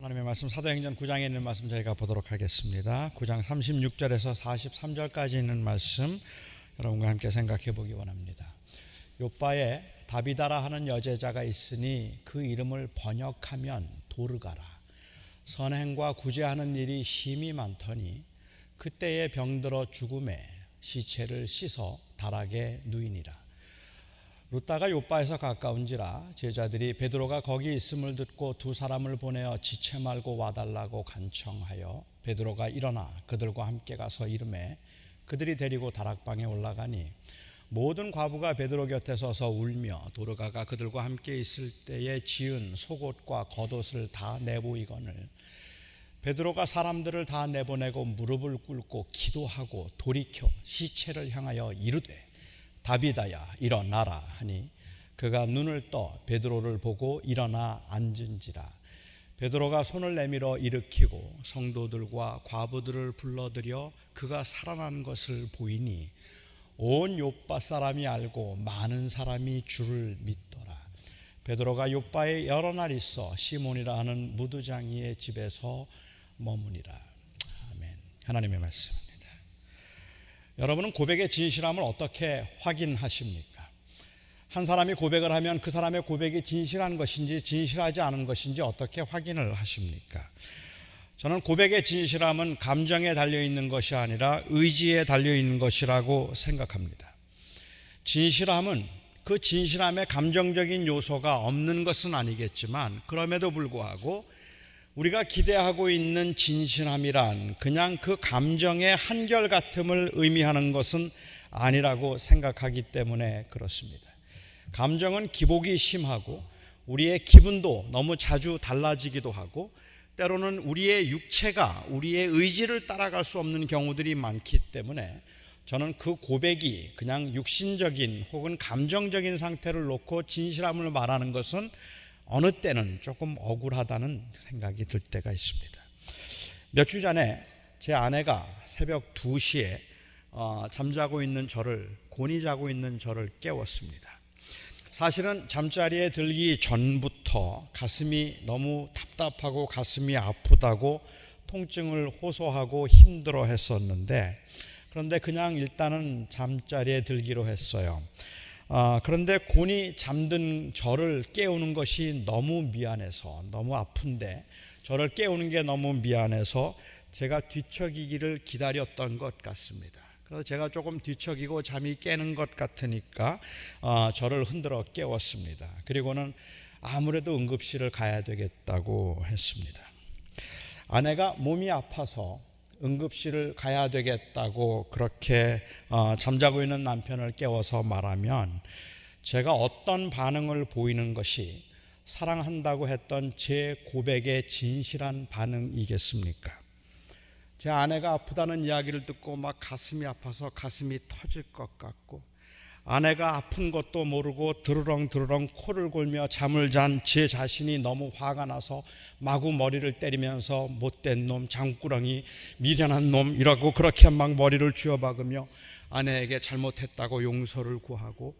하나님의 말씀 사도행전 9장에 있는 말씀 저희가 보도록 하겠습니다. 9장 36절에서 43절까지 있는 말씀 여러분과 함께 생각해 보기 원합니다. 요바에 다비다라 하는 여제자가 있으니 그 이름을 번역하면 도르가라. 선행과 구제하는 일이 심히 많더니 그때에 병들어 죽음에 시체를 씻어 다락에 누이니라. 루다가 요바에서 가까운지라 제자들이 베드로가 거기 있음을 듣고 두 사람을 보내어 지체 말고 와달라고 간청하여 베드로가 일어나 그들과 함께 가서 이름에 그들이 데리고 다락방에 올라가니 모든 과부가 베드로 곁에 서서 울며 도르가가 그들과 함께 있을 때에 지은 속옷과 겉옷을 다 내보이거늘 베드로가 사람들을 다 내보내고 무릎을 꿇고 기도하고 돌이켜 시체를 향하여 이르되 다비다야 일어나라 하니 그가 눈을 떠 베드로를 보고 일어나 앉은지라. 베드로가 손을 내밀어 일으키고 성도들과 과부들을 불러들여 그가 살아난 것을 보이니 온 요빠 사람이 알고 많은 사람이 주를 믿더라. 베드로가 요빠에 여러 날 있어 시몬이라 하는 무두장이의 집에서 머무니라. 아멘. 하나님의 말씀 여러분은 고백의 진실함을 어떻게 확인하십니까? 한 사람이 고백을 하면 그 사람의 고백이 진실한 것인지 진실하지 않은 것인지 어떻게 확인을 하십니까? 저는 고백의 진실함은 감정에 달려 있는 것이 아니라 의지에 달려 있는 것이라고 생각합니다. 진실함은 그 진실함에 감정적인 요소가 없는 것은 아니겠지만 그럼에도 불구하고 우리가 기대하고 있는 진실함이란 그냥 그 감정의 한결같음을 의미하는 것은 아니라고 생각하기 때문에 그렇습니다. 감정은 기복이 심하고 우리의 기분도 너무 자주 달라지기도 하고 때로는 우리의 육체가 우리의 의지를 따라갈 수 없는 경우들이 많기 때문에 저는 그 고백이 그냥 육신적인 혹은 감정적인 상태를 놓고 진실함을 말하는 것은 어느 때는 조금 억울하다는 생각이 들 때가 있습니다. 몇 주 전에 제 아내가 새벽 2시에 어, 잠자고 있는 저를 곤히 자고 있는 저를 깨웠습니다. 사실은 잠자리에 들기 전부터 가슴이 너무 답답하고 가슴이 아프다고 통증을 호소하고 힘들어 했었는데 그런데 그냥 일단은 잠자리에 들기로 했어요. 아, 그런데 곤히 잠든 저를 깨우는 것이 너무 미안해서 너무 아픈데 저를 깨우는 게 너무 미안해서 제가 뒤척이기를 기다렸던 것 같습니다. 그래서 제가 조금 뒤척이고 잠이 깨는 것 같으니까 어, 저를 흔들어 깨웠습니다. 그리고는 아무래도 응급실을 가야 되겠다고 했습니다. 아내가 몸이 아파서 응급실을 가야 되겠다고 그렇게 어, 잠자고 있는 남편을 깨워서 말하면 제가 어떤 반응을 보이는 것이 사랑한다고 했던 제 고백의 진실한 반응이겠습니까? 제 아내가 아프다는 이야기를 듣고 막 가슴이 아파서 가슴이 터질 것 같고 아내가 아픈 것도 모르고 드르렁 드르렁 코를 골며 잠을 잔 제 자신이 너무 화가 나서 마구 머리를 때리면서 못된 놈, 장꾸렁이, 미련한 놈이라고 그렇게 막 머리를 쥐어박으며 아내에게 잘못했다고 용서를 구하고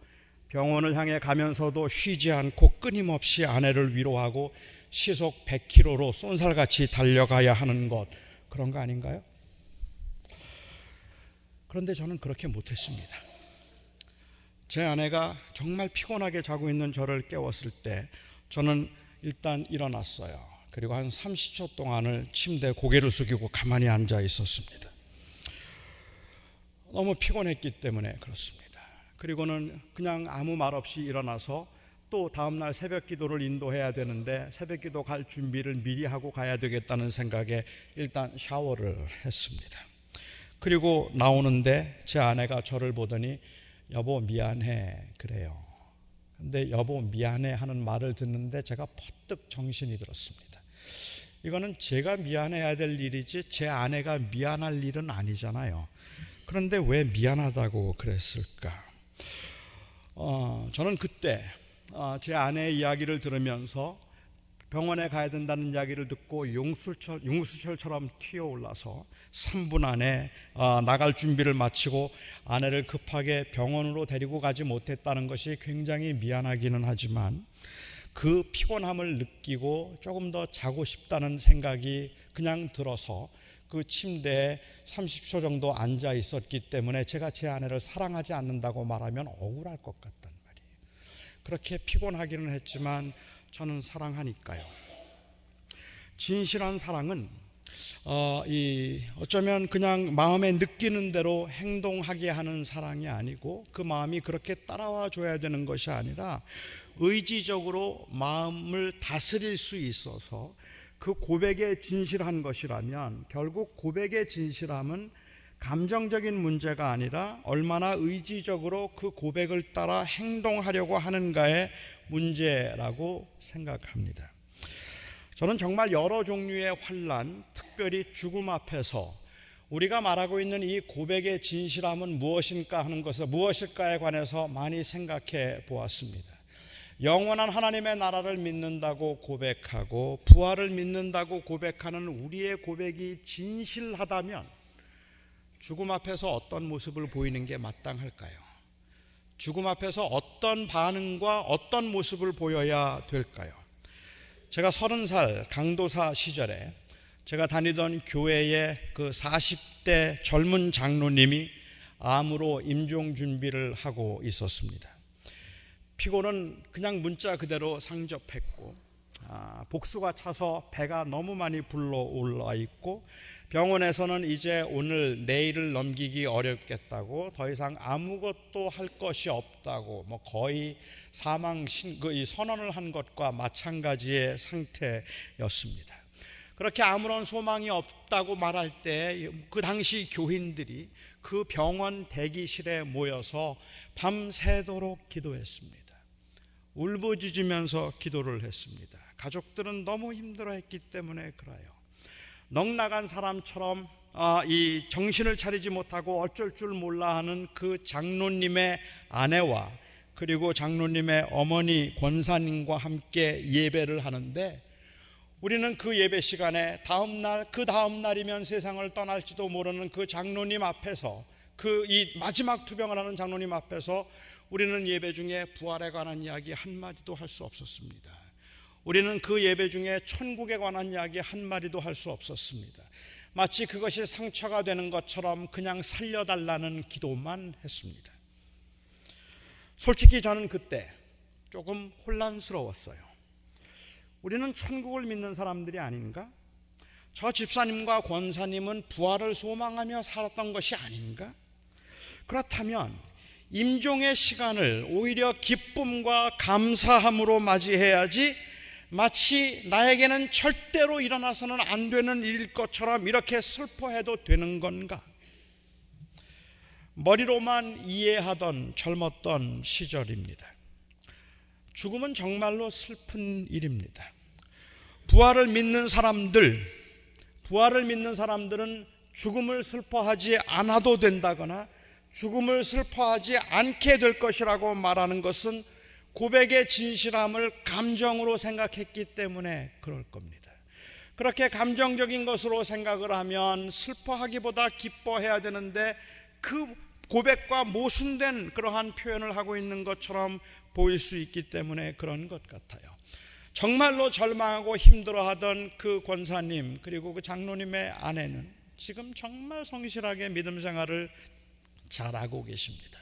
병원을 향해 가면서도 쉬지 않고 끊임없이 아내를 위로하고 시속 100km로 쏜살같이 달려가야 하는 것 그런 거 아닌가요? 그런데 저는 그렇게 못했습니다. 제 아내가 정말 피곤하게 자고 있는 저를 깨웠을 때 저는 일단 일어났어요. 그리고 한 30초 동안을 침대에 고개를 숙이고 가만히 앉아 있었습니다. 너무 피곤했기 때문에 그렇습니다. 그리고는 그냥 아무 말 없이 일어나서 또 다음날 새벽 기도를 인도해야 되는데 새벽 기도 갈 준비를 미리 하고 가야 되겠다는 생각에 일단 샤워를 했습니다. 그리고 나오는데 제 아내가 저를 보더니 여보 미안해 그래요. 근데 여보 미안해 하는 말을 듣는데 제가 퍼뜩 정신이 들었습니다. 이거는 제가 미안해야 될 일이지 제 아내가 미안할 일은 아니잖아요. 그런데 왜 미안하다고 그랬을까? 어, 저는 그때 어, 제 아내의 이야기를 들으면서 병원에 가야 된다는 이야기를 듣고 용수철, 용수철처럼 튀어올라서 3분 안에 어, 나갈 준비를 마치고 아내를 급하게 병원으로 데리고 가지 못했다는 것이 굉장히 미안하기는 하지만 그 피곤함을 느끼고 조금 더 자고 싶다는 생각이 그냥 들어서 그 침대에 30초 정도 앉아 있었기 때문에 제가 제 아내를 사랑하지 않는다고 말하면 억울할 것 같단 말이에요. 그렇게 피곤하기는 했지만 저는 사랑하니까요. 진실한 사랑은 어, 이 어쩌면 그냥 마음에 느끼는 대로 행동하게 하는 사랑이 아니고 그 마음이 그렇게 따라와 줘야 되는 것이 아니라 의지적으로 마음을 다스릴 수 있어서 그 고백에 진실한 것이라면 결국 고백의 진실함은 감정적인 문제가 아니라 얼마나 의지적으로 그 고백을 따라 행동하려고 하는가의 문제라고 생각합니다. 저는 정말 여러 종류의 환란, 특별히 죽음 앞에서 우리가 말하고 있는 이 고백의 진실함은 무엇일까 하는 것을 무엇일까에 관해서 많이 생각해 보았습니다. 영원한 하나님의 나라를 믿는다고 고백하고 부활을 믿는다고 고백하는 우리의 고백이 진실하다면 죽음 앞에서 어떤 모습을 보이는 게 마땅할까요? 죽음 앞에서 어떤 반응과 어떤 모습을 보여야 될까요? 제가 서른 살 강도사 시절에 제가 다니던 교회의 그 40대 젊은 장로님이 암으로 임종 준비를 하고 있었습니다. 피고는 그냥 문자 그대로 상접했고 아, 복수가 차서 배가 너무 많이 불러 올라 있고 병원에서는 이제 오늘 내일을 넘기기 어렵겠다고 더 이상 아무것도 할 것이 없다고 뭐 거의 사망 신, 그 선언을 한 것과 마찬가지의 상태였습니다. 그렇게 아무런 소망이 없다고 말할 때 그 당시 교인들이 그 병원 대기실에 모여서 밤새도록 기도했습니다. 울부짖으면서 기도를 했습니다. 가족들은 너무 힘들어했기 때문에 그래요. 넉나간 사람처럼 아, 이 정신을 차리지 못하고 어쩔 줄 몰라 하는 그 장로님의 아내와 그리고 장로님의 어머니 권사님과 함께 예배를 하는데 우리는 그 예배 시간에 다음 날, 그 다음 날이면 세상을 떠날지도 모르는 그 장로님 앞에서 그 이 마지막 투병을 하는 장로님 앞에서 우리는 예배 중에 부활에 관한 이야기 한마디도 할 수 없었습니다. 우리는 그 예배 중에 천국에 관한 이야기 한 마디도 할 수 없었습니다. 마치 그것이 상처가 되는 것처럼 그냥 살려달라는 기도만 했습니다. 솔직히 저는 그때 조금 혼란스러웠어요. 우리는 천국을 믿는 사람들이 아닌가? 저 집사님과 권사님은 부활을 소망하며 살았던 것이 아닌가? 그렇다면 임종의 시간을 오히려 기쁨과 감사함으로 맞이해야지 마치 나에게는 절대로 일어나서는 안 되는 일일 것처럼 이렇게 슬퍼해도 되는 건가? 머리로만 이해하던 젊었던 시절입니다. 죽음은 정말로 슬픈 일입니다. 부활을 믿는 사람들, 부활을 믿는 사람들은 죽음을 슬퍼하지 않아도 된다거나 죽음을 슬퍼하지 않게 될 것이라고 말하는 것은 고백의 진실함을 감정으로 생각했기 때문에 그럴 겁니다. 그렇게 감정적인 것으로 생각을 하면 슬퍼하기보다 기뻐해야 되는데 그 고백과 모순된 그러한 표현을 하고 있는 것처럼 보일 수 있기 때문에 그런 것 같아요. 정말로 절망하고 힘들어하던 그 권사님 그리고 그 장로님의 아내는 지금 정말 성실하게 믿음 생활을 잘하고 계십니다.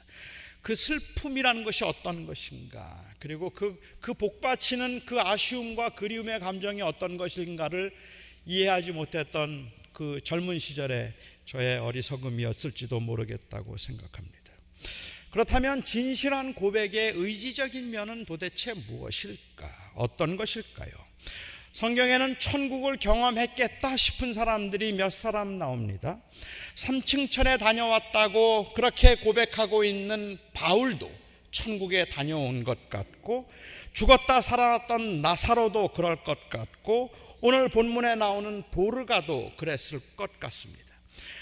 그 슬픔이라는 것이 어떤 것인가, 그리고 그, 그 복받치는 그 아쉬움과 그리움의 감정이 어떤 것인가를 이해하지 못했던 그 젊은 시절에 저의 어리석음이었을지도 모르겠다고 생각합니다. 그렇다면 진실한 고백의 의지적인 면은 도대체 무엇일까? 어떤 것일까요? 성경에는 천국을 경험했겠다 싶은 사람들이 몇 사람 나옵니다. 3층 천에 다녀왔다고 그렇게 고백하고 있는 바울도 천국에 다녀온 것 같고 죽었다 살아났던 나사로도 그럴 것 같고 오늘 본문에 나오는 도르가도 그랬을 것 같습니다.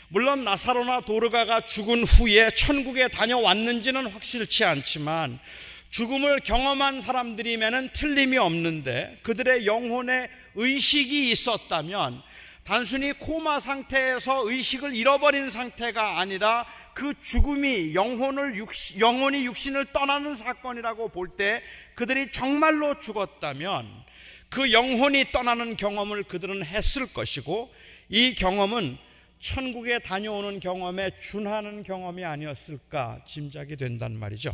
물론 나사로나 도르가가 죽은 후에 천국에 다녀왔는지는 확실치 않지만 죽음을 경험한 사람들이면 틀림이 없는데 그들의 영혼에 의식이 있었다면 단순히 코마 상태에서 의식을 잃어버린 상태가 아니라 그 죽음이 영혼을 육신, 영혼이 육신을 떠나는 사건이라고 볼 때 그들이 정말로 죽었다면 그 영혼이 떠나는 경험을 그들은 했을 것이고 이 경험은 천국에 다녀오는 경험에 준하는 경험이 아니었을까 짐작이 된단 말이죠.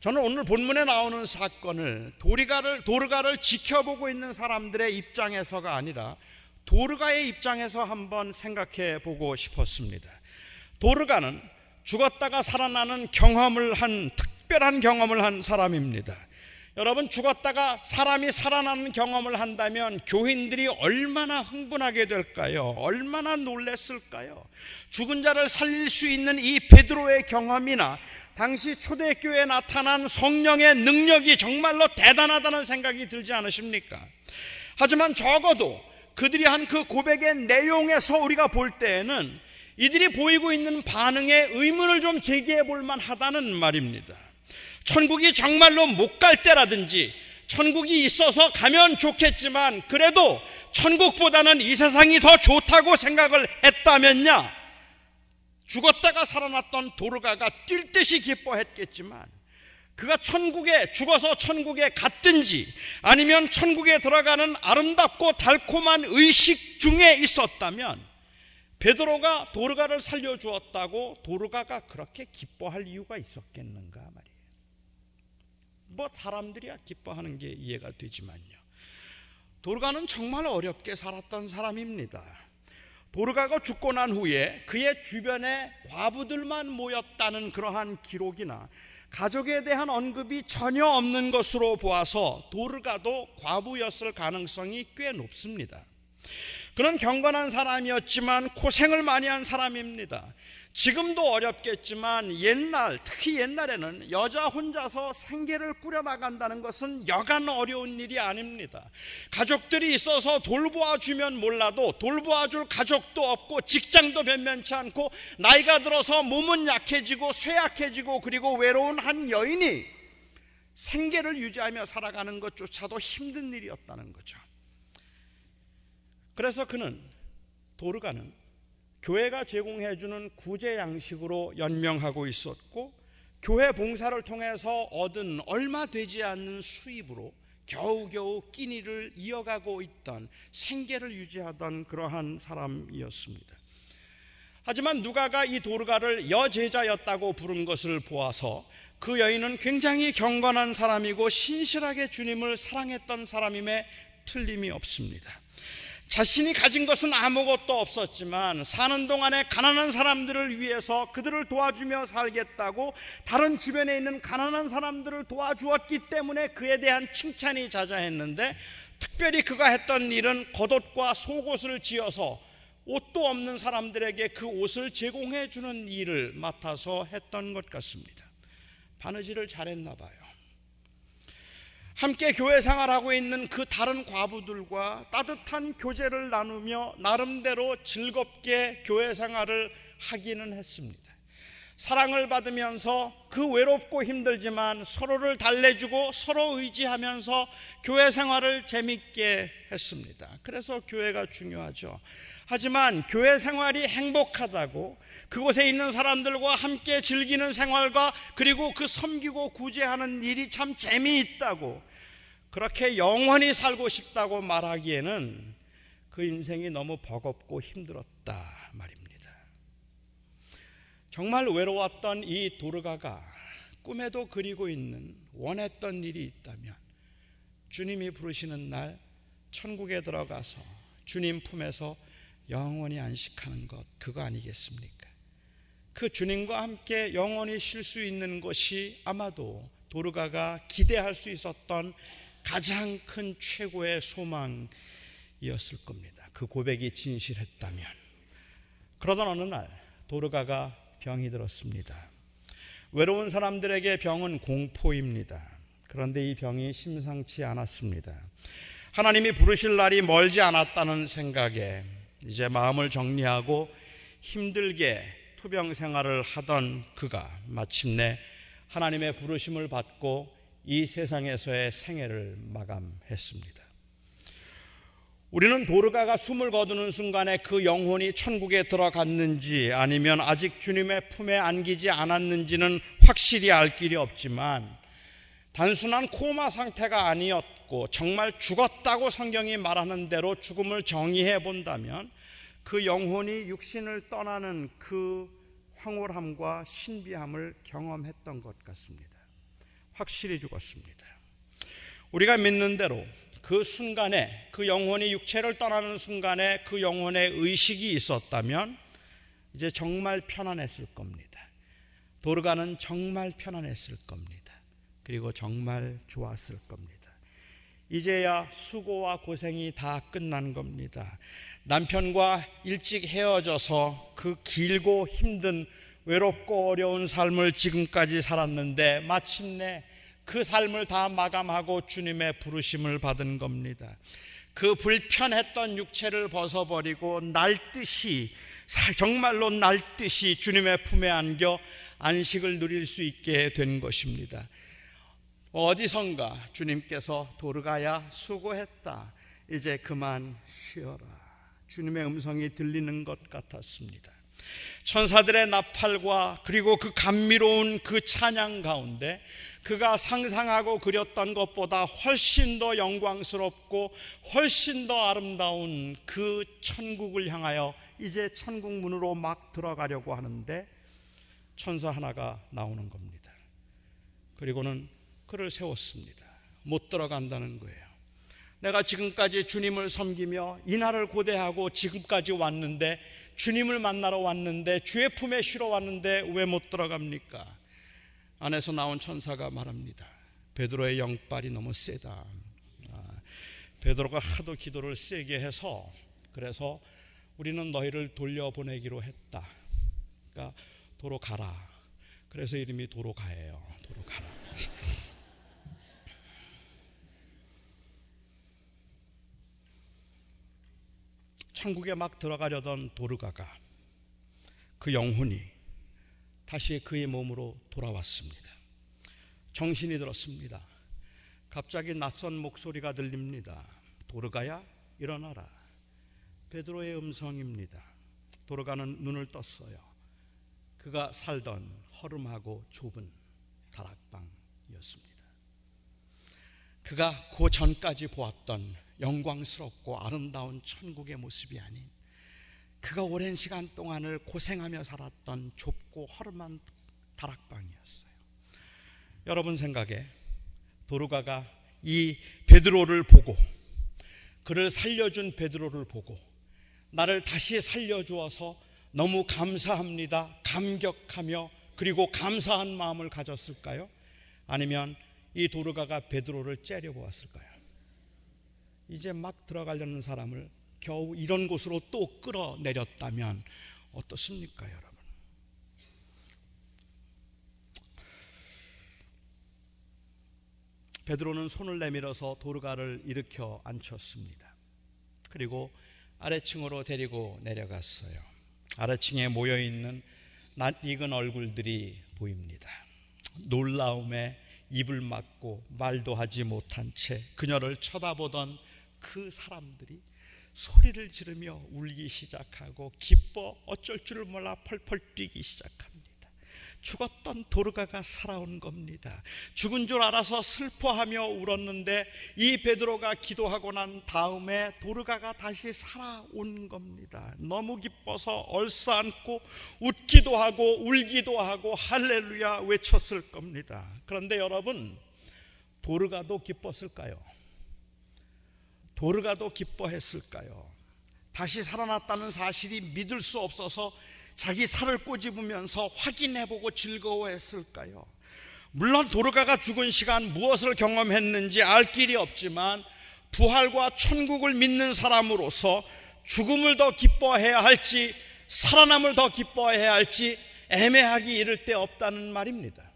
저는 오늘 본문에 나오는 사건을 도리가를 도르가를 지켜보고 있는 사람들의 입장에서가 아니라 도르가의 입장에서 한번 생각해 보고 싶었습니다. 도르가는 죽었다가 살아나는 경험을 한 특별한 경험을 한 사람입니다. 여러분 죽었다가 사람이 살아나는 경험을 한다면 교인들이 얼마나 흥분하게 될까요? 얼마나 놀랬을까요? 죽은 자를 살릴 수 있는 이 베드로의 경험이나 당시 초대교회에 나타난 성령의 능력이 정말로 대단하다는 생각이 들지 않으십니까? 하지만 적어도 그들이 한 그 고백의 내용에서 우리가 볼 때에는 이들이 보이고 있는 반응에 의문을 좀 제기해 볼 만하다는 말입니다. 천국이 정말로 못 갈 때라든지 천국이 있어서 가면 좋겠지만 그래도 천국보다는 이 세상이 더 좋다고 생각을 했다면야. 죽었다가 살아났던 도르가가 뛸 듯이 기뻐했겠지만 그가 천국에 죽어서 천국에 갔든지 아니면 천국에 들어가는 아름답고 달콤한 의식 중에 있었다면 베드로가 도르가를 살려 주었다고 도르가가 그렇게 기뻐할 이유가 있었겠는가 뭐 사람들이야 기뻐하는 게 이해가 되지만요. 도르가는 정말 어렵게 살았던 사람입니다. 도르가가 죽고 난 후에 그의 주변에 과부들만 모였다는 그러한 기록이나 가족에 대한 언급이 전혀 없는 것으로 보아서 도르가도 과부였을 가능성이 꽤 높습니다. 그는 경건한 사람이었지만 고생을 많이 한 사람입니다. 지금도 어렵겠지만 옛날 특히 옛날에는 여자 혼자서 생계를 꾸려나간다는 것은 여간 어려운 일이 아닙니다. 가족들이 있어서 돌보아 주면 몰라도 돌보아 줄 가족도 없고 직장도 변변치 않고 나이가 들어서 몸은 약해지고 쇠약해지고 그리고 외로운 한 여인이 생계를 유지하며 살아가는 것조차도 힘든 일이었다는 거죠. 그래서 그는 도르가는 교회가 제공해주는 구제 양식으로 연명하고 있었고 교회 봉사를 통해서 얻은 얼마 되지 않는 수입으로 겨우겨우 끼니를 이어가고 있던 생계를 유지하던 그러한 사람이었습니다. 하지만 누가가 이 도르가를 여제자였다고 부른 것을 보아서 그 여인은 굉장히 경건한 사람이고 신실하게 주님을 사랑했던 사람임에 틀림이 없습니다. 자신이 가진 것은 아무것도 없었지만 사는 동안에 가난한 사람들을 위해서 그들을 도와주며 살겠다고 다른 주변에 있는 가난한 사람들을 도와주었기 때문에 그에 대한 칭찬이 자자했는데 특별히 그가 했던 일은 겉옷과 속옷을 지어서 옷도 없는 사람들에게 그 옷을 제공해 주는 일을 맡아서 했던 것 같습니다. 바느질을 잘했나 봐요. 함께 교회 생활하고 있는 그 다른 과부들과 따뜻한 교제를 나누며 나름대로 즐겁게 교회 생활을 하기는 했습니다. 사랑을 받으면서 그 외롭고 힘들지만 서로를 달래주고 서로 의지하면서 교회 생활을 재밌게 했습니다. 그래서 교회가 중요하죠. 하지만 교회 생활이 행복하다고 그곳에 있는 사람들과 함께 즐기는 생활과 그리고 그 섬기고 구제하는 일이 참 재미있다고 그렇게 영원히 살고 싶다고 말하기에는 그 인생이 너무 버겁고 힘들었다 말입니다. 정말 외로웠던 이 도르가가 꿈에도 그리고 있는 원했던 일이 있다면 주님이 부르시는 날 천국에 들어가서 주님 품에서 영원히 안식하는 것 그거 아니겠습니까? 그 주님과 함께 영원히 쉴 수 있는 것이 아마도 도르가가 기대할 수 있었던 가장 큰 최고의 소망이었을 겁니다. 그 고백이 진실했다면. 그러던 어느 날 도르가가 병이 들었습니다. 외로운 사람들에게 병은 공포입니다. 그런데 이 병이 심상치 않았습니다. 하나님이 부르실 날이 멀지 않았다는 생각에 이제 마음을 정리하고 힘들게 투병 생활을 하던 그가 마침내 하나님의 부르심을 받고 이 세상에서의 생애를 마감했습니다. 우리는 도르가가 숨을 거두는 순간에 그 영혼이 천국에 들어갔는지 아니면 아직 주님의 품에 안기지 않았는지는 확실히 알 길이 없지만 단순한 코마 상태가 아니었고 정말 죽었다고 성경이 말하는 대로 죽음을 정의해 본다면 그 영혼이 육신을 떠나는 그 황홀함과 신비함을 경험했던 것 같습니다. 확실히 죽었습니다. 우리가 믿는 대로 그 순간에 그 영혼이 육체를 떠나는 순간에 그 영혼의 의식이 있었다면 이제 정말 편안했을 겁니다. 도르가는 정말 편안했을 겁니다. 그리고 정말 좋았을 겁니다. 이제야 수고와 고생이 다 끝난 겁니다. 남편과 일찍 헤어져서 그 길고 힘든 외롭고 어려운 삶을 지금까지 살았는데 마침내 그 삶을 다 마감하고 주님의 부르심을 받은 겁니다. 그 불편했던 육체를 벗어버리고 날듯이 정말로 날듯이 주님의 품에 안겨 안식을 누릴 수 있게 된 것입니다. 어디선가 주님께서 도르가야 수고했다. 이제 그만 쉬어라. 주님의 음성이 들리는 것 같았습니다. 천사들의 나팔과 그리고 그 감미로운 그 찬양 가운데 그가 상상하고 그렸던 것보다 훨씬 더 영광스럽고 훨씬 더 아름다운 그 천국을 향하여 이제 천국 문으로 막 들어가려고 하는데 천사 하나가 나오는 겁니다. 그리고는 그를 세웠습니다. 못 들어간다는 거예요. 내가 지금까지 주님을 섬기며 이 날을 고대하고 지금까지 왔는데 주님을 만나러 왔는데 주의 품에 쉬러 왔는데 왜 못 들어갑니까? 안에서 나온 천사가 말합니다. 베드로의 영빨이 너무 세다. 아, 베드로가 하도 기도를 세게 해서 그래서 우리는 너희를 돌려보내기로 했다. 그러니까 도로 가라. 그래서 이름이 도로 가예요. 도로 가라. 천국에 막 들어가려던 도르가가 그 영혼이 다시 그의 몸으로 돌아왔습니다. 정신이 들었습니다. 갑자기 낯선 목소리가 들립니다. 도르가야 일어나라. 베드로의 음성입니다. 도르가는 눈을 떴어요. 그가 살던 허름하고 좁은 다락방이었습니다. 그가 그 전까지 보았던 영광스럽고 아름다운 천국의 모습이 아닌 그가 오랜 시간 동안을 고생하며 살았던 좁고 허름한 다락방이었어요. 여러분 생각에 도르가가 이 베드로를 보고 그를 살려준 베드로를 보고 나를 다시 살려주어서 너무 감사합니다. 감격하며 그리고 감사한 마음을 가졌을까요? 아니면 이 도르가가 베드로를 째려보았을까요? 이제 막 들어가려는 사람을 겨우 이런 곳으로 또 끌어내렸다면 어떻습니까, 여러분? 베드로는 손을 내밀어서 도르가를 일으켜 앉혔습니다. 그리고 아래층으로 데리고 내려갔어요. 아래층에 모여 있는 낯익은 얼굴들이 보입니다. 놀라움에 입을 막고 말도 하지 못한 채 그녀를 쳐다보던 그 사람들이 소리를 지르며 울기 시작하고 기뻐 어쩔 줄을 몰라 펄펄 뛰기 시작합니다. 죽었던 도르가가 살아온 겁니다. 죽은 줄 알아서 슬퍼하며 울었는데 이 베드로가 기도하고 난 다음에 도르가가 다시 살아온 겁니다. 너무 기뻐서 얼싸안고 웃기도 하고 울기도 하고 할렐루야 외쳤을 겁니다. 그런데 여러분 도르가도 기뻤을까요? 도르가도 기뻐했을까요? 다시 살아났다는 사실이 믿을 수 없어서 자기 살을 꼬집으면서 확인해보고 즐거워했을까요? 물론 도르가가 죽은 시간 무엇을 경험했는지 알 길이 없지만 부활과 천국을 믿는 사람으로서 죽음을 더 기뻐해야 할지 살아남을 더 기뻐해야 할지 애매하기 이를 데 없다는 말입니다.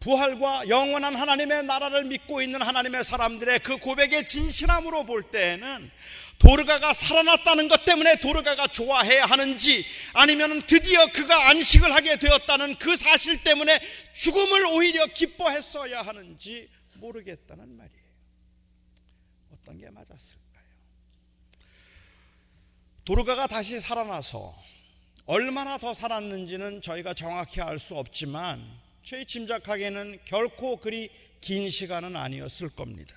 부활과 영원한 하나님의 나라를 믿고 있는 하나님의 사람들의 그 고백의 진실함으로 볼 때에는 도르가가 살아났다는 것 때문에 도르가가 좋아해야 하는지 아니면 드디어 그가 안식을 하게 되었다는 그 사실 때문에 죽음을 오히려 기뻐했어야 하는지 모르겠다는 말이에요. 어떤 게 맞았을까요? 도르가가 다시 살아나서 얼마나 더 살았는지는 저희가 정확히 알 수 없지만 저희 짐작하기에는 결코 그리 긴 시간은 아니었을 겁니다.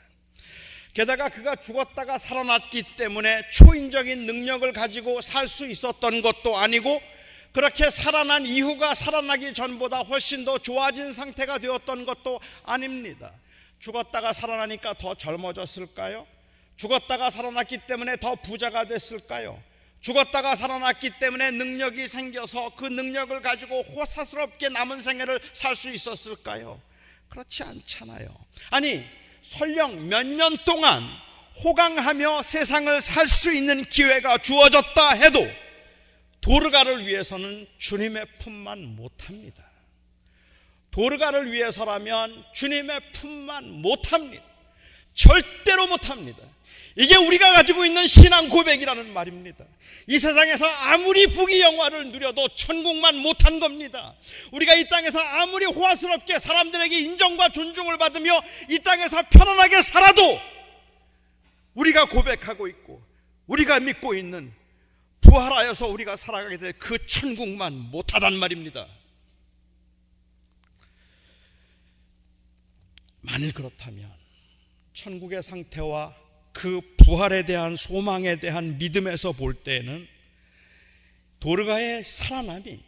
게다가 그가 죽었다가 살아났기 때문에 초인적인 능력을 가지고 살 수 있었던 것도 아니고 그렇게 살아난 이후가 살아나기 전보다 훨씬 더 좋아진 상태가 되었던 것도 아닙니다. 죽었다가 살아나니까 더 젊어졌을까요? 죽었다가 살아났기 때문에 더 부자가 됐을까요? 죽었다가 살아났기 때문에 능력이 생겨서 그 능력을 가지고 호사스럽게 남은 생애를 살 수 있었을까요? 그렇지 않잖아요. 아니, 설령 몇 년 동안 호강하며 세상을 살 수 있는 기회가 주어졌다 해도 도르가를 위해서는 주님의 품만 못합니다. 도르가를 위해서라면 주님의 품만 못합니다. 절대로 못합니다. 이게 우리가 가지고 있는 신앙 고백이라는 말입니다. 이 세상에서 아무리 부귀 영화를 누려도 천국만 못한 겁니다. 우리가 이 땅에서 아무리 호화스럽게 사람들에게 인정과 존중을 받으며 이 땅에서 편안하게 살아도 우리가 고백하고 있고 우리가 믿고 있는 부활하여서 우리가 살아가게 될 그 천국만 못하단 말입니다. 만일 그렇다면 천국의 상태와 그 부활에 대한 소망에 대한 믿음에서 볼 때는 도르가의 살아남이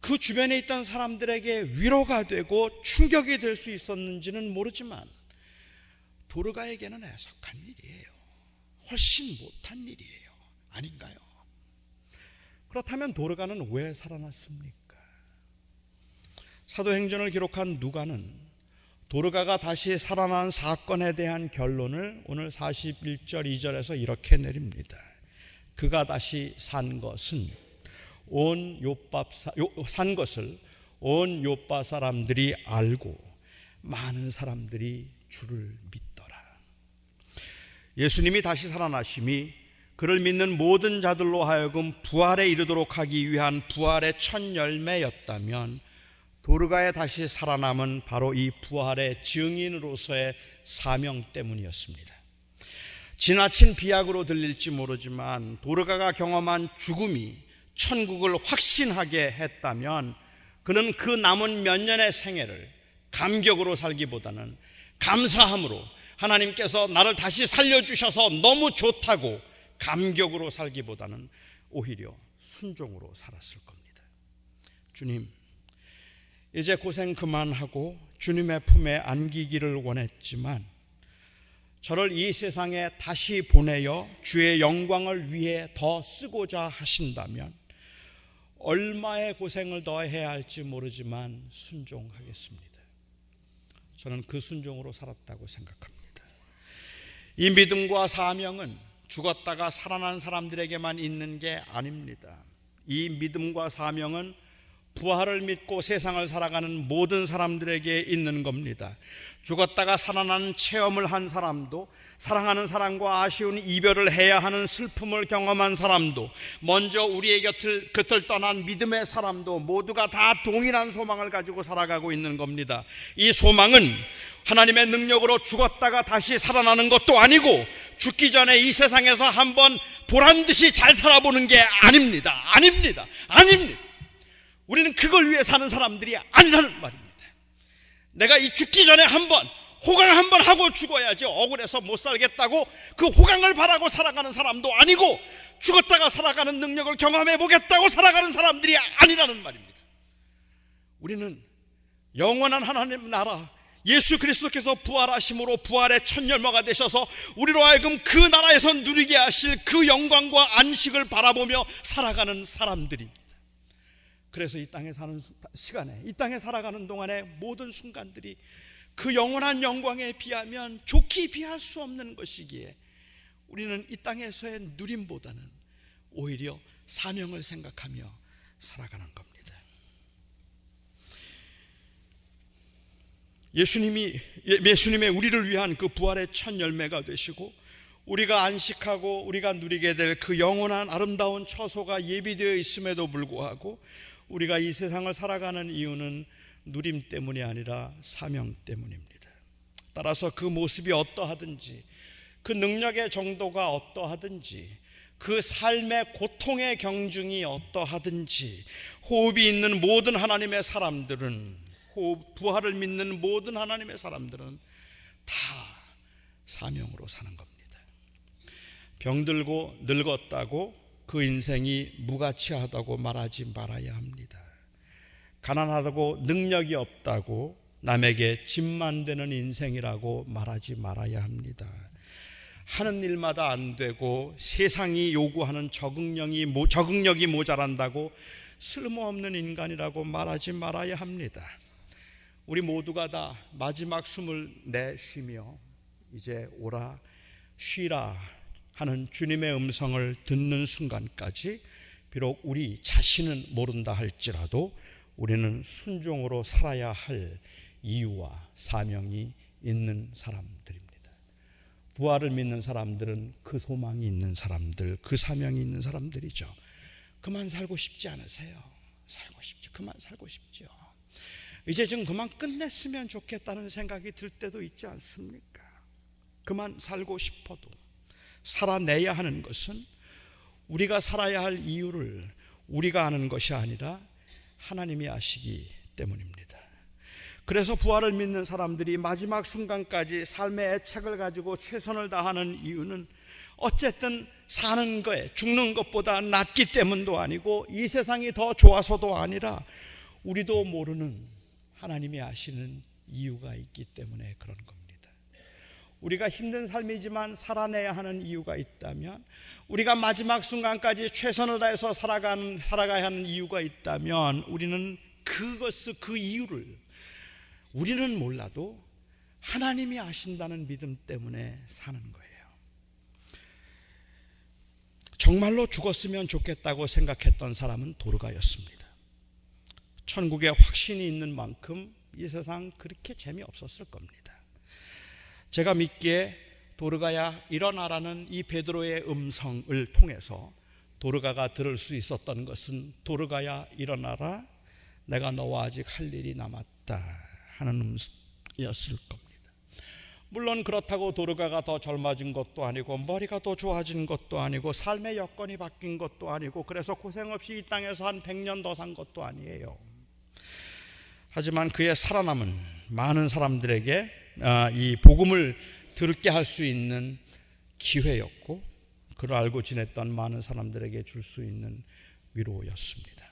그 주변에 있던 사람들에게 위로가 되고 충격이 될 수 있었는지는 모르지만 도르가에게는 애석한 일이에요. 훨씬 못한 일이에요. 아닌가요? 그렇다면 도르가는 왜 살아났습니까? 사도행전을 기록한 누가는 도르가가 다시 살아난 사건에 대한 결론을 오늘 41절 2절에서 이렇게 내립니다. 그가 다시 산 것은 온 요밥 산 것을 온 요빠 사람들이 알고 많은 사람들이 주를 믿더라. 예수님이 다시 살아나심이 그를 믿는 모든 자들로 하여금 부활에 이르도록 하기 위한 부활의 첫 열매였다면 도르가에 다시 살아남은 바로 이 부활의 증인으로서의 사명 때문이었습니다. 지나친 비약으로 들릴지 모르지만 도르가가 경험한 죽음이 천국을 확신하게 했다면 그는 그 남은 몇 년의 생애를 감격으로 살기보다는 감사함으로 하나님께서 나를 다시 살려주셔서 너무 좋다고 감격으로 살기보다는 오히려 순종으로 살았을 겁니다. 주님, 이제 고생 그만하고 주님의 품에 안기기를 원했지만 저를 이 세상에 다시 보내어 주의 영광을 위해 더 쓰고자 하신다면 얼마의 고생을 더 해야 할지 모르지만 순종하겠습니다. 저는 그 순종으로 살았다고 생각합니다. 이 믿음과 사명은 죽었다가 살아난 사람들에게만 있는 게 아닙니다. 이 믿음과 사명은 부활을 믿고 세상을 살아가는 모든 사람들에게 있는 겁니다. 죽었다가 살아나는 체험을 한 사람도, 사랑하는 사람과 아쉬운 이별을 해야 하는 슬픔을 경험한 사람도, 먼저 우리의 곁을, 곁을 떠난 믿음의 사람도 모두가 다 동일한 소망을 가지고 살아가고 있는 겁니다. 이 소망은 하나님의 능력으로 죽었다가 다시 살아나는 것도 아니고 죽기 전에 이 세상에서 한번 보란 듯이 잘 살아보는 게 아닙니다. 아닙니다. 아닙니다. 우리는 그걸 위해 사는 사람들이 아니라는 말입니다. 내가 이 죽기 전에 한번 호강 한 번 하고 죽어야지 억울해서 못 살겠다고 그 호강을 바라고 살아가는 사람도 아니고 죽었다가 살아가는 능력을 경험해 보겠다고 살아가는 사람들이 아니라는 말입니다. 우리는 영원한 하나님 나라 예수 그리스도께서 부활하심으로 부활의 첫 열매가 되셔서 우리로 하여금 그 나라에서 누리게 하실 그 영광과 안식을 바라보며 살아가는 사람들입니다. 그래서 이 땅에 사는 시간에 이 땅에 살아가는 동안에 모든 순간들이 그 영원한 영광에 비하면 좋게 비할 수 없는 것이기에 우리는 이 땅에서의 누림보다는 오히려 사명을 생각하며 살아가는 겁니다. 예수님이 예수님의 우리를 위한 그 부활의 첫 열매가 되시고 우리가 안식하고 우리가 누리게 될 그 영원한 아름다운 처소가 예비되어 있음에도 불구하고 우리가 이 세상을 살아가는 이유는 누림 때문이 아니라 사명 때문입니다. 따라서 그 모습이 어떠하든지 그 능력의 정도가 어떠하든지 그 삶의 고통의 경중이 어떠하든지 호흡이 있는 모든 하나님의 사람들은 호흡, 부활을 믿는 모든 하나님의 사람들은 다 사명으로 사는 겁니다. 병들고 늙었다고 그 인생이 무가치하다고 말하지 말아야 합니다. 가난하다고 능력이 없다고 남에게 짐만 되는 인생이라고 말하지 말아야 합니다. 하는 일마다 안 되고 세상이 요구하는 적응력이, 적응력이 모자란다고 쓸모없는 인간이라고 말하지 말아야 합니다. 우리 모두가 다 마지막 숨을 내쉬며 이제 오라 쉬라 하는 주님의 음성을 듣는 순간까지 비록 우리 자신은 모른다 할지라도 우리는 순종으로 살아야 할 이유와 사명이 있는 사람들입니다. 부활을 믿는 사람들은 그 소망이 있는 사람들, 그 사명이 있는 사람들이죠. 그만 살고 싶지 않으세요? 살고 싶죠. 그만 살고 싶죠. 이제 좀 그만 끝냈으면 좋겠다는 생각이 들 때도 있지 않습니까? 그만 살고 싶어도 살아내야 하는 것은 우리가 살아야 할 이유를 우리가 아는 것이 아니라 하나님이 아시기 때문입니다. 그래서 부활을 믿는 사람들이 마지막 순간까지 삶의 애착을 가지고 최선을 다하는 이유는 어쨌든 사는 거에 죽는 것보다 낫기 때문도 아니고 이 세상이 더 좋아서도 아니라 우리도 모르는 하나님이 아시는 이유가 있기 때문에 그런 겁니다. 우리가 힘든 삶이지만 살아내야 하는 이유가 있다면 우리가 마지막 순간까지 최선을 다해서 살아가는 살아가야 하는 이유가 있다면 우리는 그것을 그 이유를 우리는 몰라도 하나님이 아신다는 믿음 때문에 사는 거예요. 정말로 죽었으면 좋겠다고 생각했던 사람은 도르가였습니다. 천국에 확신이 있는 만큼 이 세상 그렇게 재미없었을 겁니다. 제가 믿기에 도르가야 일어나라는 이 베드로의 음성을 통해서 도르가가 들을 수 있었던 것은 도르가야 일어나라 내가 너와 아직 할 일이 남았다 하는 음이었을 겁니다. 물론 그렇다고 도르가가 더 젊어진 것도 아니고 머리가 더 좋아진 것도 아니고 삶의 여건이 바뀐 것도 아니고 그래서 고생 없이 이 땅에서 한 100년 더 산 것도 아니에요. 하지만 그의 살아남은 많은 사람들에게 아, 이 복음을 들게 할 수 있는 기회였고 그를 알고 지냈던 많은 사람들에게 줄 수 있는 위로였습니다.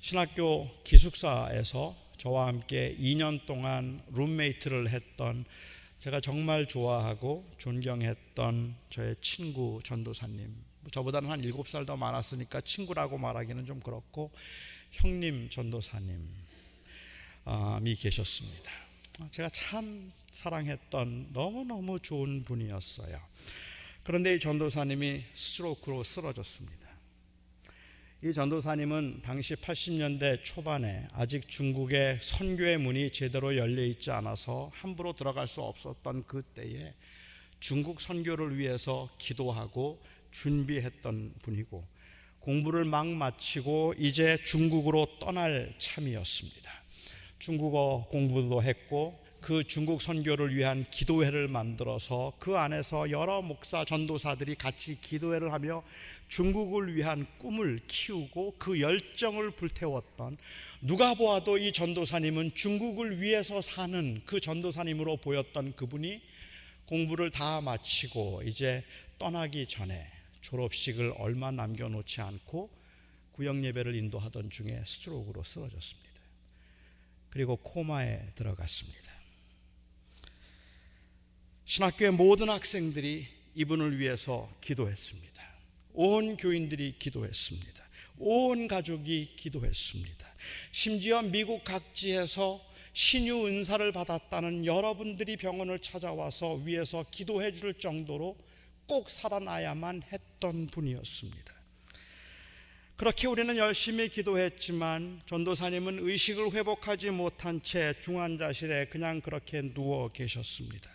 신학교 기숙사에서 저와 함께 2년 동안 룸메이트를 했던 제가 정말 좋아하고 존경했던 저의 친구 전도사님 저보다는 한 7살 더 많았으니까 친구라고 말하기는 좀 그렇고 형님 전도사님 이 계셨습니다. 제가 참 사랑했던 너무너무 좋은 분이었어요. 그런데 이 전도사님이 스트로크로 쓰러졌습니다. 이 전도사님은 당시 80년대 초반에 아직 중국의 선교의 문이 제대로 열려 있지 않아서 함부로 들어갈 수 없었던 그때에 중국 선교를 위해서 기도하고 준비했던 분이고 공부를 막 마치고 이제 중국으로 떠날 참이었습니다. 중국어 공부도 했고 그 중국 선교를 위한 기도회를 만들어서 그 안에서 여러 목사 전도사들이 같이 기도회를 하며 중국을 위한 꿈을 키우고 그 열정을 불태웠던 누가 보아도 이 전도사님은 중국을 위해서 사는 그 전도사님으로 보였던 그분이 공부를 다 마치고 이제 떠나기 전에 졸업식을 얼마 남겨놓지 않고 구역 예배를 인도하던 중에 스트로크로 쓰러졌습니다. 그리고 코마에 들어갔습니다. 신학교의 모든 학생들이 이분을 위해서 기도했습니다. 온 교인들이 기도했습니다. 온 가족이 기도했습니다. 심지어 미국 각지에서 신유 은사를 받았다는 여러분들이 병원을 찾아와서 위에서 기도해 줄 정도로 꼭 살아나야만 했던 분이었습니다. 그렇게 우리는 열심히 기도했지만 전도사님은 의식을 회복하지 못한 채 중환자실에 그냥 그렇게 누워 계셨습니다.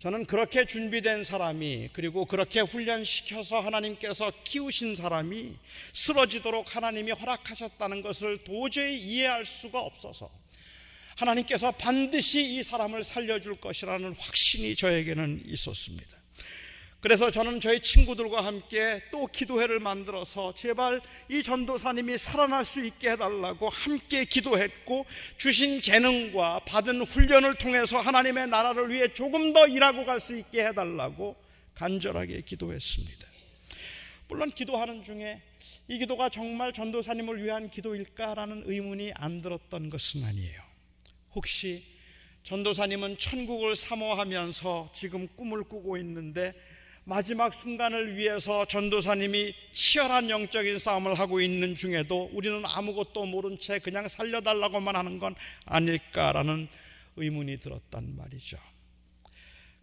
저는 그렇게 준비된 사람이 그리고 그렇게 훈련시켜서 하나님께서 키우신 사람이 쓰러지도록 하나님이 허락하셨다는 것을 도저히 이해할 수가 없어서 하나님께서 반드시 이 사람을 살려줄 것이라는 확신이 저에게는 있었습니다. 그래서 저는 저희 친구들과 함께 또 기도회를 만들어서 제발 이 전도사님이 살아날 수 있게 해달라고 함께 기도했고 주신 재능과 받은 훈련을 통해서 하나님의 나라를 위해 조금 더 일하고 갈 수 있게 해달라고 간절하게 기도했습니다. 물론 기도하는 중에 이 기도가 정말 전도사님을 위한 기도일까라는 의문이 안 들었던 것은 아니에요. 혹시 전도사님은 천국을 사모하면서 지금 꿈을 꾸고 있는데 마지막 순간을 위해서 전도사님이 치열한 영적인 싸움을 하고 있는 중에도 우리는 아무것도 모른 채 그냥 살려달라고만 하는 건 아닐까라는 의문이 들었단 말이죠.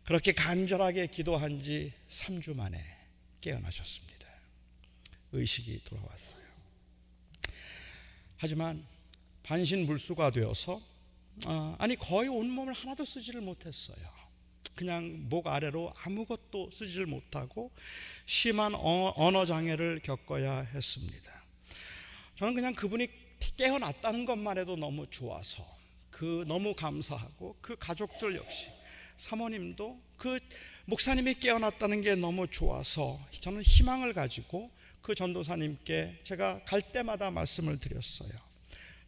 그렇게 간절하게 기도한 지 3주 만에 깨어나셨습니다. 의식이 돌아왔어요. 하지만 반신불수가 되어서 아, 아니 거의 온몸을 하나도 쓰지를 못했어요. 그냥 목 아래로 아무것도 쓰지를 못하고 심한 어, 언어 장애를 겪어야 했습니다. 저는 그냥 그분이 깨어났다는 것만 해도 너무 좋아서 그 너무 감사하고 그 가족들 역시 사모님도 그 목사님이 깨어났다는 게 너무 좋아서 저는 희망을 가지고 그 전도사님께 제가 갈 때마다 말씀을 드렸어요.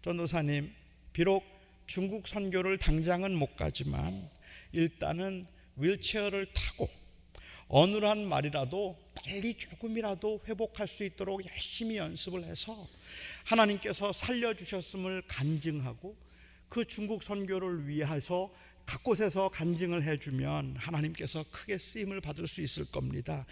전도사님, 비록 중국 선교를 당장은 못 가지만 일단은 윌체어를 타고 어느 한 말이라도 빨리 조금이라도 회복할 수 있도록 열심히 연습을 해서 하나님께서 살려주셨음을 간증하고 그 중국 선교를 위해서 각곳에서 간증을 해주면 하나님께서 크게 쓰임을 받을 수 있을 겁니다.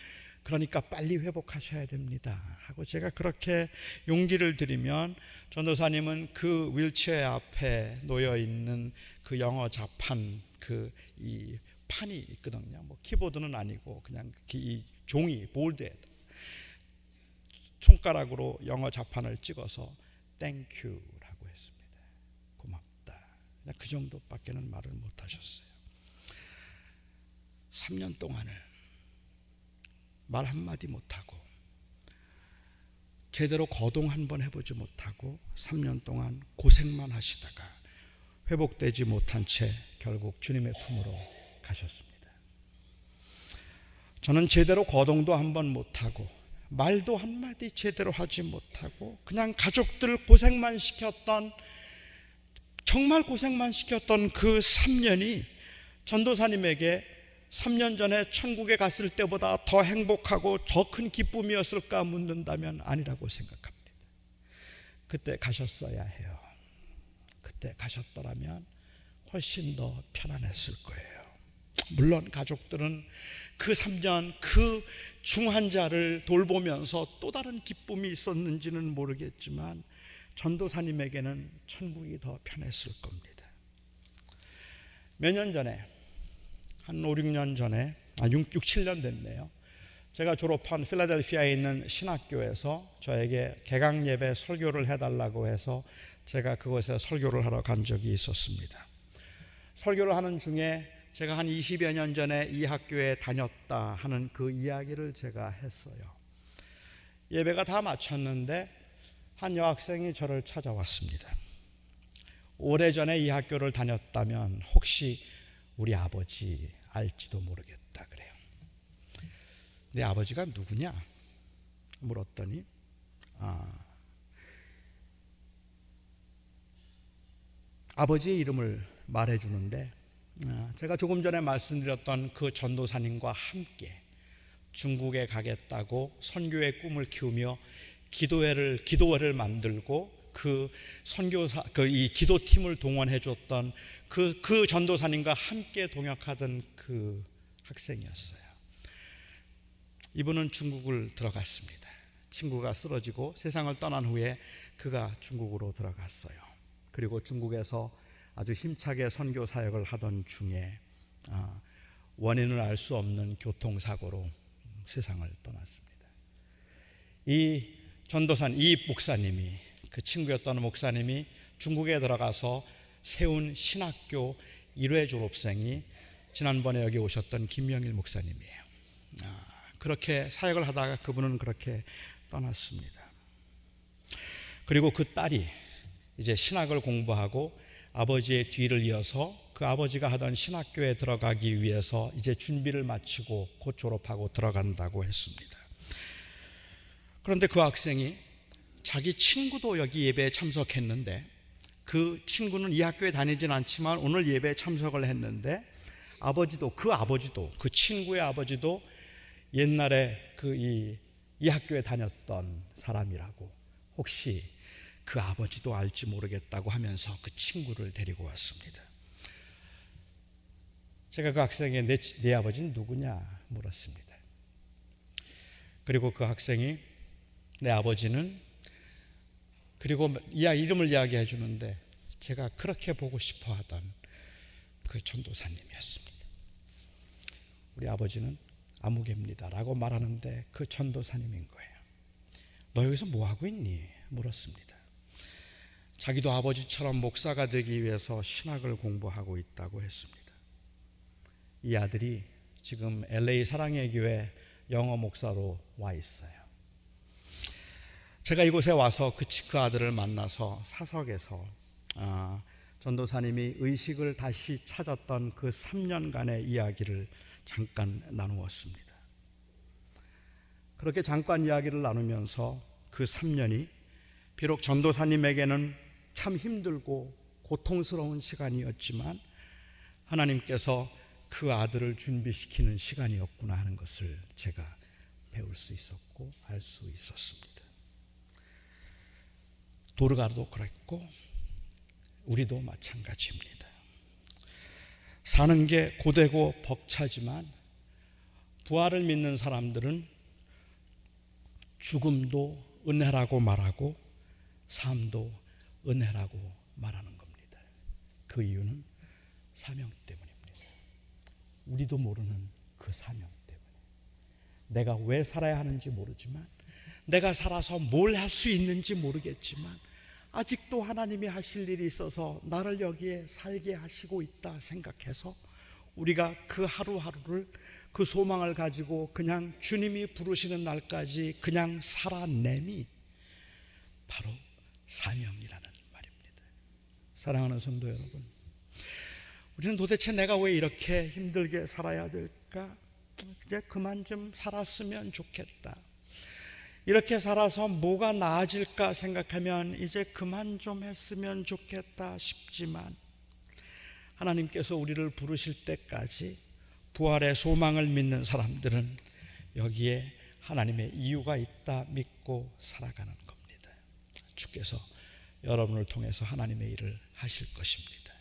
그러니까 빨리 회복하셔야 됩니다. 하고 제가 그렇게 용기를 드리면 전도사님은 그 휠체어 앞에 놓여 있는 그 영어 자판 그이 판이 있거든요. 뭐 키보드는 아니고 그냥 이 종이 보드에 손가락으로 영어 자판을 찍어서 thank you라고 했습니다. 고맙다. 그 정도밖에는 말을 못 하셨어요. 3년 동안을 말 한마디 못하고 제대로 거동 한 번 해보지 못하고 3년 동안 고생만 하시다가 회복되지 못한 채 결국 주님의 품으로 가셨습니다. 저는 제대로 거동도 한번 못하고 말도 한마디 제대로 하지 못하고 그냥 가족들 고생만 시켰던 정말 고생만 시켰던 그 3년이 전도사님에게 3년 전에 천국에 갔을 때보다 더 행복하고 더 큰 기쁨이었을까 묻는다면 아니라고 생각합니다. 그때 가셨어야 해요. 그때 가셨더라면 훨씬 더 편안했을 거예요. 물론 가족들은 그 3년 그 중환자를 돌보면서 또 다른 기쁨이 있었는지는 모르겠지만 전도사님에게는 천국이 더 편했을 겁니다. 몇 년 전에 한 5, 6년 전에 아 6, 6 7년 됐네요. 제가 졸업한 필라델피아에 있는 신학교에서 저에게 개강 예배 설교를 해달라고 해서 제가 그곳에 설교를 하러 간 적이 있었습니다. 설교를 하는 중에 제가 한 20여 년 전에 이 학교에 다녔다 하는 그 이야기를 제가 했어요. 예배가 다 마쳤는데 한 여학생이 저를 찾아왔습니다. 오래전에 이 학교를 다녔다면 혹시 우리 아버지 알지도 모르겠다 그래요. 내 아버지가 누구냐? 물었더니 아, 아버지의 이름을 말해 주는데 어, 제가 조금 전에 말씀드렸던 그 전도사님과 함께 중국에 가겠다고 선교의 꿈을 키우며 기도회를 기도회를 만들고 그 선교사 그 이 기도팀을 동원해 줬던 그, 그 전도사님과 함께 동역하던 그 학생이었어요. 이분은 중국을 들어갔습니다. 친구가 쓰러지고 세상을 떠난 후에 그가 중국으로 들어갔어요. 그리고 중국에서 아주 힘차게 선교 사역을 하던 중에 아, 원인을 알 수 없는 교통사고로 세상을 떠났습니다. 이 전도산 이 목사님이 그 친구였던 목사님이 중국에 들어가서 세운 신학교 1회 졸업생이 지난번에 여기 오셨던 김명일 목사님이에요. 아, 그렇게 사역을 하다가 그분은 그렇게 떠났습니다. 그리고 그 딸이 이제 신학을 공부하고 아버지의 뒤를 이어서 그그 아버지가 하던 신학교에 들어가기 위해서 이제 준비를 마치고 곧 졸업하고 들어간다고 했습니다. 그런데 그 학생이 자기 친구도 여기 예배에 참석했는데 그 친구는 이 학교에 다니진 않지만 오늘 예배에 참석을 했는데 아버지도 그 아버지도 그 친구의 아버지도 옛날에 그 이 이 학교에 다녔던 사람이라고 혹시 그 아버지도 알지 모르겠다고 하면서 그 친구를 데리고 왔습니다. 제가 그 학생에게 내, 내 아버지는 누구냐 물었습니다. 그리고 그 학생이 내 아버지는 그리고 이야 이름을 이야기해 주는데 제가 그렇게 보고 싶어 하던 그 전도사님이었습니다. 우리 아버지는 아무개입니다라고 말하는데 그 전도사님인 거예요. 너 여기서 뭐 하고 있니? 물었습니다. 자기도 아버지처럼 목사가 되기 위해서 신학을 공부하고 있다고 했습니다. 이 아들이 지금 LA 사랑의 교회 영어 목사로 와 있어요. 제가 이곳에 와서 그, 그 아들을 만나서 사석에서 아, 전도사님이 의식을 다시 찾았던 그 3년간의 이야기를 잠깐 나누었습니다. 그렇게 잠깐 이야기를 나누면서 그 3년이 비록 전도사님에게는 참 힘들고 고통스러운 시간이었지만 하나님께서 그 아들을 준비시키는 시간이었구나 하는 것을 제가 배울 수 있었고 알 수 있었습니다. 도르가도 그랬고 우리도 마찬가지입니다. 사는 게 고되고 벅차지만 부활을 믿는 사람들은 죽음도 은혜라고 말하고 삶도 은혜라고 말하는 겁니다. 그 이유는 사명 때문입니다. 우리도 모르는 그 사명 때문에 내가 왜 살아야 하는지 모르지만 내가 살아서 뭘 할 수 있는지 모르겠지만 아직도 하나님이 하실 일이 있어서 나를 여기에 살게 하시고 있다 생각해서 우리가 그 하루하루를 그 소망을 가지고 그냥 주님이 부르시는 날까지 그냥 살아냄이 바로 사명이라는. 사랑하는 성도 여러분, 우리는 도대체 내가 왜 이렇게 힘들게 살아야 될까? 이제 그만 좀 살았으면 좋겠다. 이렇게 살아서 뭐가 나아질까 생각하면 이제 그만 좀 했으면 좋겠다 싶지만 하나님께서 우리를 부르실 때까지 부활의 소망을 믿는 사람들은 여기에 하나님의 이유가 있다 믿고 살아가는 겁니다. 주께서 여러분을 통해서 하나님의 일을 하실 것입니다.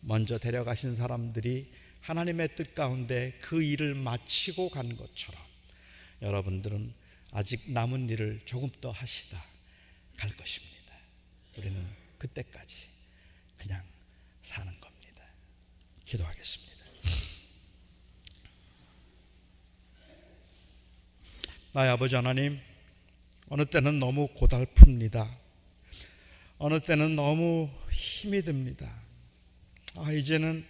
먼저 데려가신 사람들이 하나님의 뜻 가운데 그 일을 마치고 간 것처럼 여러분들은 아직 남은 일을 조금 더 하시다 갈 것입니다. 우리는 그때까지 그냥 사는 겁니다. 기도하겠습니다. 나의 아버지 하나님, 어느 때는 너무 고달픕니다. 어느 때는 너무 힘이 듭니다. 아, 이제는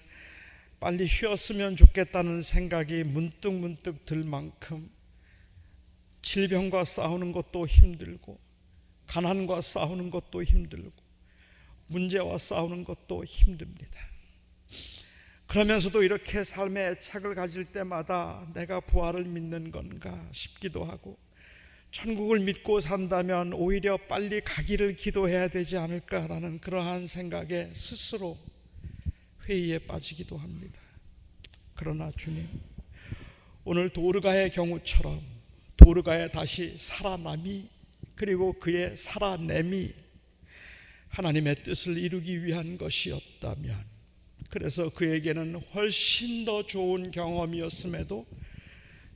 빨리 쉬었으면 좋겠다는 생각이 문득 문득 들 만큼 질병과 싸우는 것도 힘들고 가난과 싸우는 것도 힘들고 문제와 싸우는 것도 힘듭니다. 그러면서도 이렇게 삶의 애착을 가질 때마다 내가 부활을 믿는 건가 싶기도 하고 천국을 믿고 산다면 오히려 빨리 가기를 기도해야 되지 않을까라는 그러한 생각에 스스로 회의에 빠지기도 합니다. 그러나 주님, 오늘 도르가의 경우처럼 도르가의 다시 살아남이 그리고 그의 살아냄이 하나님의 뜻을 이루기 위한 것이었다면 그래서 그에게는 훨씬 더 좋은 경험이었음에도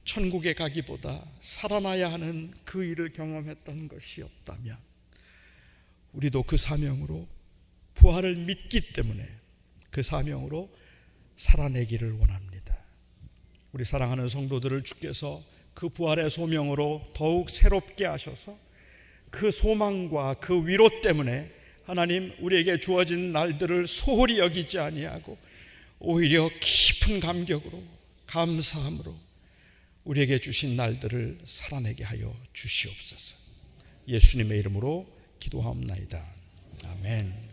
천국에 가기보다 살아나야 하는 그 일을 경험했던 것이었다면 우리도 그 사명으로 부활을 믿기 때문에 그 사명으로 살아내기를 원합니다. 우리 사랑하는 성도들을 주께서 그 부활의 소명으로 더욱 새롭게 하셔서 그 소망과 그 위로 때문에 하나님 우리에게 주어진 날들을 소홀히 여기지 아니하고 오히려 깊은 감격으로 감사함으로 우리에게 주신 날들을 살아내게 하여 주시옵소서. 예수님의 이름으로 기도하옵나이다. 아멘.